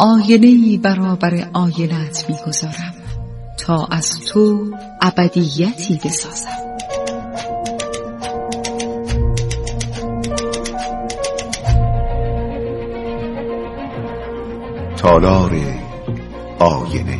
آینه برابر آینت می‌گذارم تا از تو ابدیتی بسازم. تالار آینه.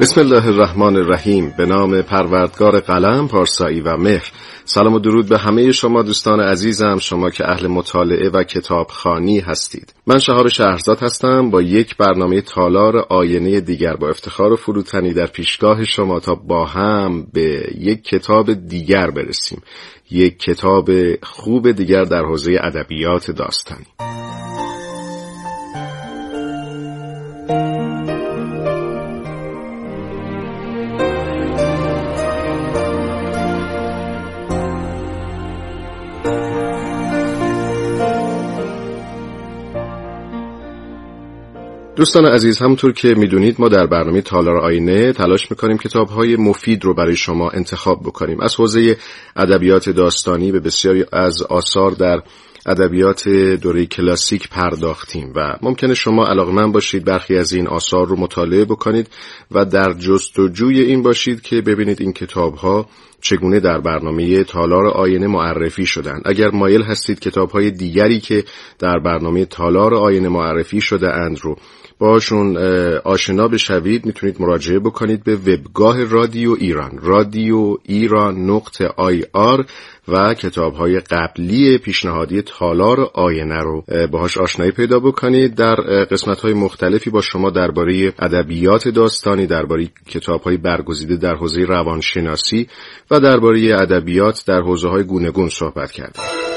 بسم الله الرحمن الرحیم. به نام پروردگار قلم پارسایی و مهر. سلام و درود به همه شما دوستان عزیزم شما که اهل مطالعه و کتابخانی هستید. من شهاب شهرزاد هستم. با یک برنامه تالار آینه دیگر با افتخار و فروتنی در پیشگاه شما تا با هم به یک کتاب دیگر برسیم. یک کتاب خوب دیگر در حوزه ادبیات داستانی. دوستان عزیز همونطور که می‌دونید ما در برنامه تالار آینه تلاش می‌کنیم کتاب های مفید رو برای شما انتخاب بکنیم. از حوزه ادبیات داستانی به بسیاری از آثار در ادبیات دوره کلاسیک پرداختیم و ممکنه شما علاقمند باشید برخی از این آثار رو مطالعه بکنید و در جستجوی این باشید که ببینید این کتاب ها چگونه در برنامه تالار آینه معرفی شدن. اگر مایل هستید کتاب های دیگری که در برنامه تالار آینه معرفی شده اند رو باشون آشنا بشوید می‌تونید مراجعه بکنید به وبگاه رادیو ایران. رادیو ایران نقطه آی آر و کتاب های قبلی پیشنهادی تالار آینه رو. باهاش آشنایی پیدا بکنید. در قسمت های مختلفی با شما درباره ادبیات داستانی درباره کتاب های برگزیده در حوزه روانشناسی و درباره ادبیات در حوزه های گونگون صحبت کردیم.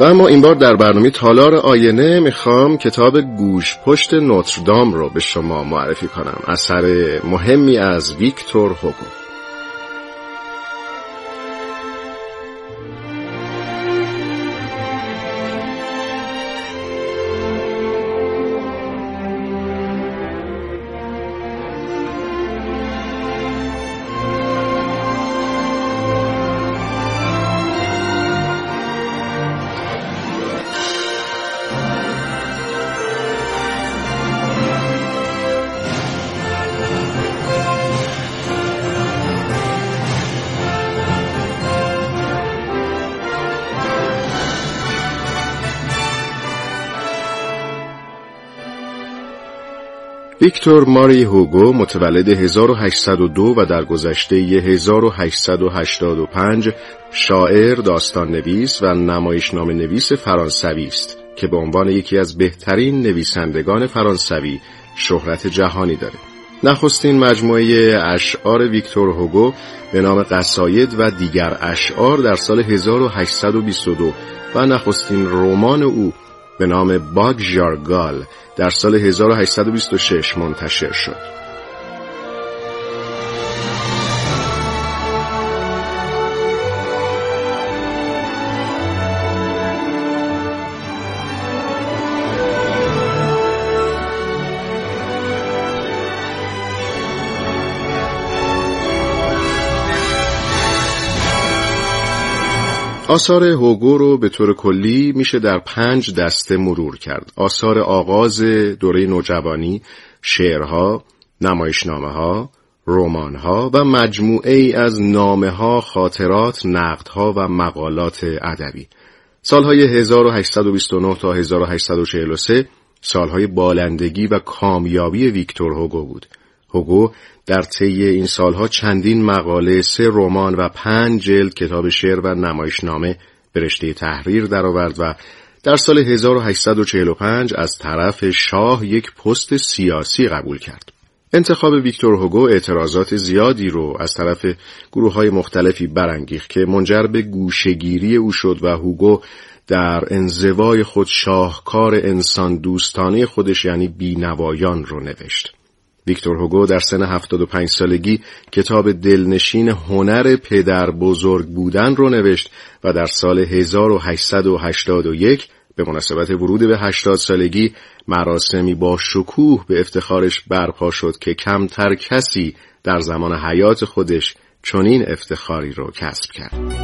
و اما این بار در برنامه تالار آینه می‌خوام کتاب گوش پشت نوتردام رو به شما معرفی کنم اثر مهمی از ویکتور هوگو. ویکتور ماری هوگو متولد 1802 و در گذشته 1885 شاعر، داستان نویس و نمایشنامه نویس فرانسوی است که به عنوان یکی از بهترین نویسندگان فرانسوی شهرت جهانی دارد. نخستین مجموعه اشعار ویکتور هوگو به نام قصاید و دیگر اشعار در سال 1822 و نخستین رمان او به نام باگ جارگال در سال 1826 منتشر شد. آثار هوگو رو به طور کلی میشه در پنج دسته مرور کرد. آثار آغاز دوره نوجوانی، شعرها، نمایشنامه ها، رومان ها و مجموعه ای از نامه ها، خاطرات، نقدها و مقالات ادبی. سالهای 1829 تا 1843 سالهای بالندگی و کامیابی ویکتور هوگو بود. هوگو در طی این سالها چندین مقاله، سه رمان و پنج جلد کتاب شعر و نمایشنامه به رشته تحریر درآورد و در سال 1845 از طرف شاه یک پست سیاسی قبول کرد. انتخاب ویکتور هوگو اعتراضات زیادی رو از طرف گروه های مختلفی برانگیخت که منجر به گوشگیری او شد و هوگو در انزوای خود شاهکار انسان دوستانه خودش یعنی بینوایان رو نوشت. ویکتور هوگو در سن 75 سالگی کتاب دلنشین هنر پدر بزرگ بودن رو نوشت و در سال 1881 به مناسبت ورود به 80 سالگی مراسمی با شکوه به افتخارش برپا شد که کمتر کسی در زمان حیات خودش چنین افتخاری رو کسب کرد.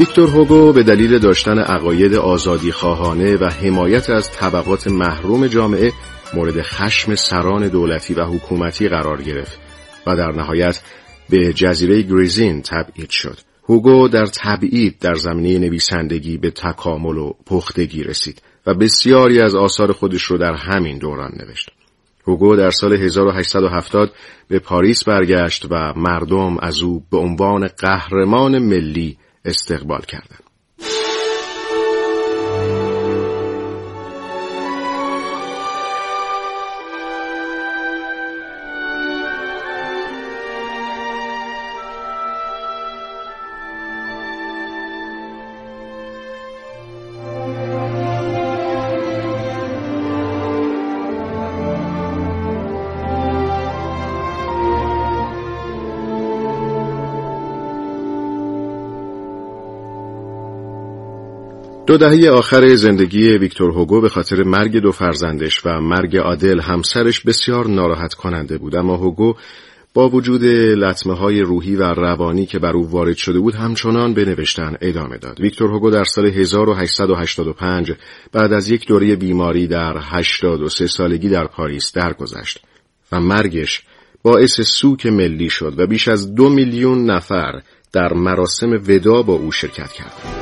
ویکتور هوگو به دلیل داشتن عقاید آزادی خواهانه و حمایت از طبقات محروم جامعه مورد خشم سران دولتی و حکومتی قرار گرفت و در نهایت به جزیره گریزین تبعید شد. هوگو در تبعید در زمینه نویسندگی به تکامل و پختگی رسید و بسیاری از آثار خودش رو در همین دوران نوشت. هوگو در سال 1870 به پاریس برگشت و مردم از او به عنوان قهرمان ملی استقبال کردند. دو دهه آخر زندگی ویکتور هوگو به خاطر مرگ دو فرزندش و مرگ آدل همسرش بسیار ناراحت کننده بود اما هوگو با وجود لطمه های روحی و روانی که بر او وارد شده بود همچنان به نوشتن ادامه داد. ویکتور هوگو در سال 1885 بعد از یک دوره بیماری در 83 سالگی در پاریس درگذشت و مرگش باعث سوک ملی شد و بیش از دو میلیون نفر در مراسم ودا با او شرکت کردند.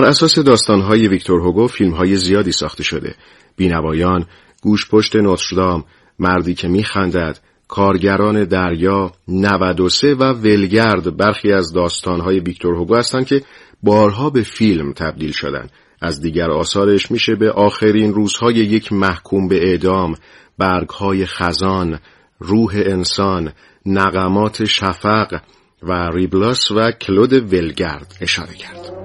بر اساس داستانهای ویکتور هوگو فیلمهای زیادی ساخته شده. بینوایان، گوش پشت نوتردام، مردی که میخندد، کارگران دریا، 93 و ولگرد برخی از داستانهای ویکتور هوگو هستند که بارها به فیلم تبدیل شدند. از دیگر آثارش میشه به آخرین روزهای یک محکوم به اعدام، برگهای خزان، روح انسان، نقمات شفق و ریبلاس و کلود ولگرد اشاره کرد.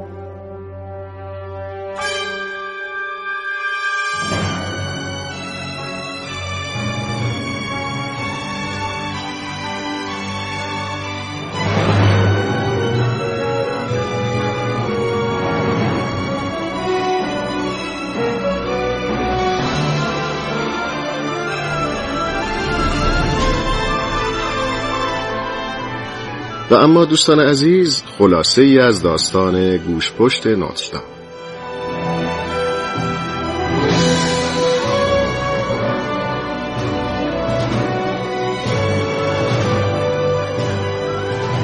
اما دوستان عزیز خلاصه ای از داستان گوشپشت ناتشدام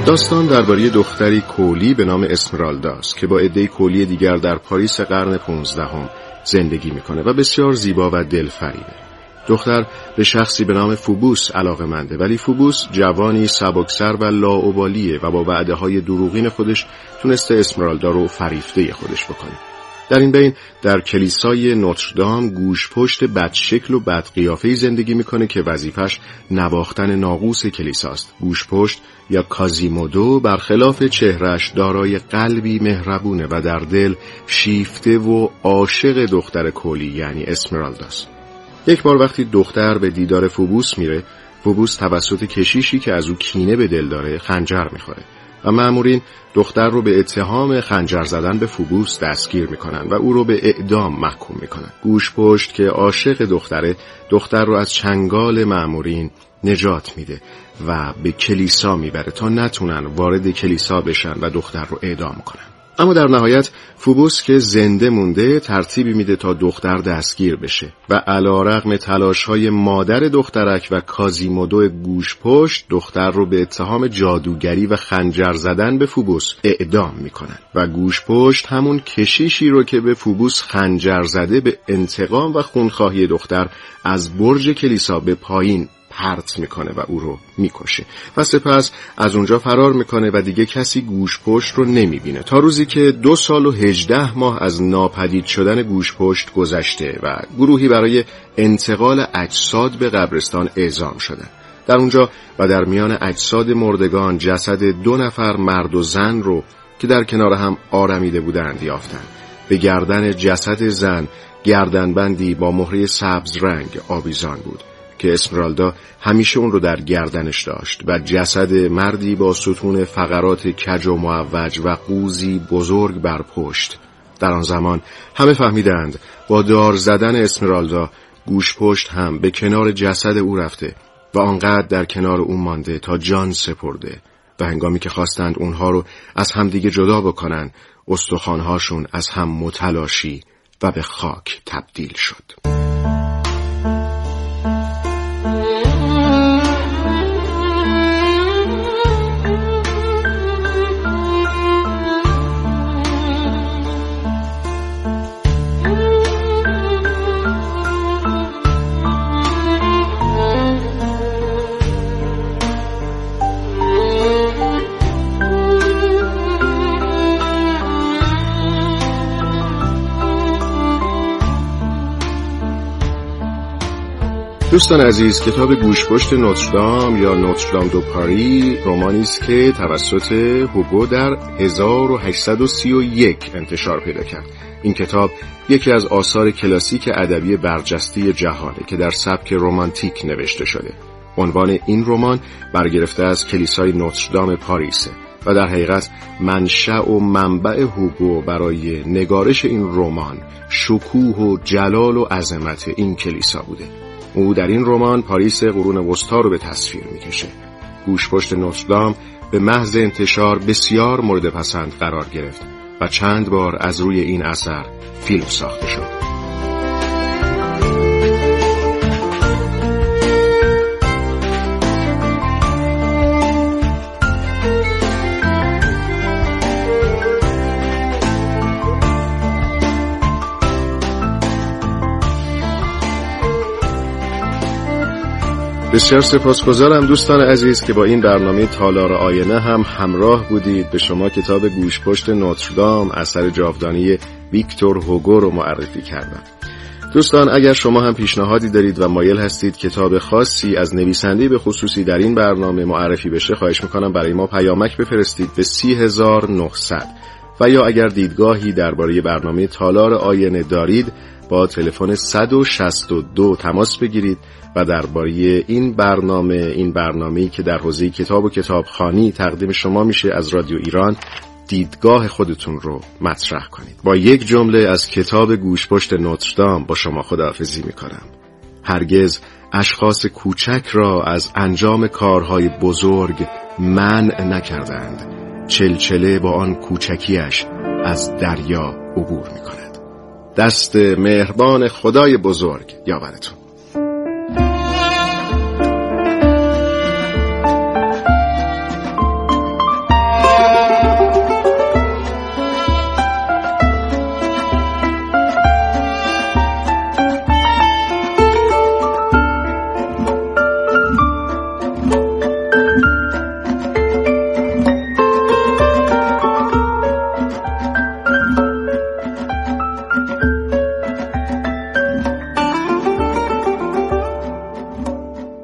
داستان درباره دختری کولی به نام اسمرالدا است که با عده کولی دیگر در پاریس قرن پونزدهم زندگی می‌کنه و بسیار زیبا و دلفریبه. دختر به شخصی به نام فوبوس علاقه منده ولی فوبوس جوانی سبکسر و لاعبالیه و با وعده های دروغین خودش تونسته اسمرالدا رو فریفته خودش بکنه در این بین در کلیسای نوتردام گوش پشت بد شکل و بد قیافه زندگی می‌کنه که وظیفش نواختن ناقوس کلیساست. گوش پشت یا کازیمودو برخلاف چهرش دارای قلبی مهربونه و در دل شیفته و عاشق دختر کولی یعنی اسمرالداست. یک بار وقتی دختر به دیدار فوبوس میره فوبوس توسط کشیشی که از او کینه به دل داره خنجر می‌خوره و معمورین دختر رو به اتهام خنجر زدن به فوبوس دستگیر می‌کنن و او رو به اعدام محکوم می‌کنن. گوش پشت که عاشق دختره دختر رو از چنگال معمورین نجات میده و به کلیسا می‌بره تا نتونن وارد کلیسا بشن و دختر رو اعدام کنن. اما در نهایت فوبوس که زنده مونده ترتیبی میده تا دختر دستگیر بشه و علا رقم تلاش های مادر دخترک و کازیمودو گوش پشت دختر رو به اتهام جادوگری و خنجر زدن به فوبوس اعدام می‌کنن و گوش پشت همون کشیشی رو که به فوبوس خنجر زده به انتقام و خونخواهی دختر از برج کلیسا به پایین پرت می‌کنه و او رو می‌کشه. و سپس از اونجا فرار می‌کنه و دیگه کسی گوش پشت رو نمی‌بینه. تا روزی که دو سال و هجده ماه از ناپدید شدن گوش پشت گذشته و گروهی برای انتقال اجساد به قبرستان اعزام شدن. در اونجا و در میان اجساد مردگان جسد دو نفر مرد و زن رو که در کنار هم آرمیده بودند یافتند. به گردن جسد زن گردنبندی با مهره سبز رنگ آویزان بود. که اسمرالدا همیشه اون رو در گردنش داشت و جسد مردی با ستون فقرات کج و معوج و قوزی بزرگ بر پشت در آن زمان همه فهمیدند با دار زدن اسمرالدا گوش پشت هم به کنار جسد او رفته و آنقدر در کنار او مانده تا جان سپرده و هنگامی که خواستند اونها رو از همدیگه جدا بکنن استخوانهاشون از هم متلاشی و به خاک تبدیل شد. دوستان عزیز کتاب گوشپشت نوتردام یا نوتردام دو پاری رومانی است که توسط هوگو در 1831 انتشار پیدا کرد. این کتاب یکی از آثار کلاسیک ادبی برجسته جهانه که در سبک رومانتیک نوشته شده. عنوان این رمان برگرفته از کلیسای نوتردام پاریسه و در حقیقت منشأ و منبع هوگو برای نگارش این رمان شکوه و جلال و عظمت این کلیسا بوده. او در این رمان پاریس قرون وسطا رو به تصویر می‌کشه. گوشپشت نوستردام به محض انتشار بسیار مورد پسند قرار گرفت و چند بار از روی این اثر فیلم ساخته شد. بسیار سپاسگزارم دوستان عزیز که با این برنامه تالار آینه هم همراه بودید. به شما کتاب گوشپشت نوتردام اثر جاودانی ویکتور هوگو رو معرفی کردم. دوستان اگر شما هم پیشنهادی دارید و مایل هستید کتاب خاصی از نویسنده به خصوصی در این برنامه معرفی بشه خواهش می‌کنم برای ما پیامک بفرستید به 30900 و یا اگر دیدگاهی درباره برنامه تالار آینه دارید با تلفن 162 تماس بگیرید. و درباره این برنامه این برنامه‌ای که در حوزه کتاب و کتابخانی تقدیم شما میشه از رادیو ایران دیدگاه خودتون رو مطرح کنید. با یک جمله از کتاب گوشپشت نوتردام با شما خداحافظی می‌کنم. هرگز اشخاص کوچک را از انجام کارهای بزرگ منع نکردند. چلچله با آن کوچکیش از دریا عبور می‌کند. دست مهربان خدای بزرگ یاورتون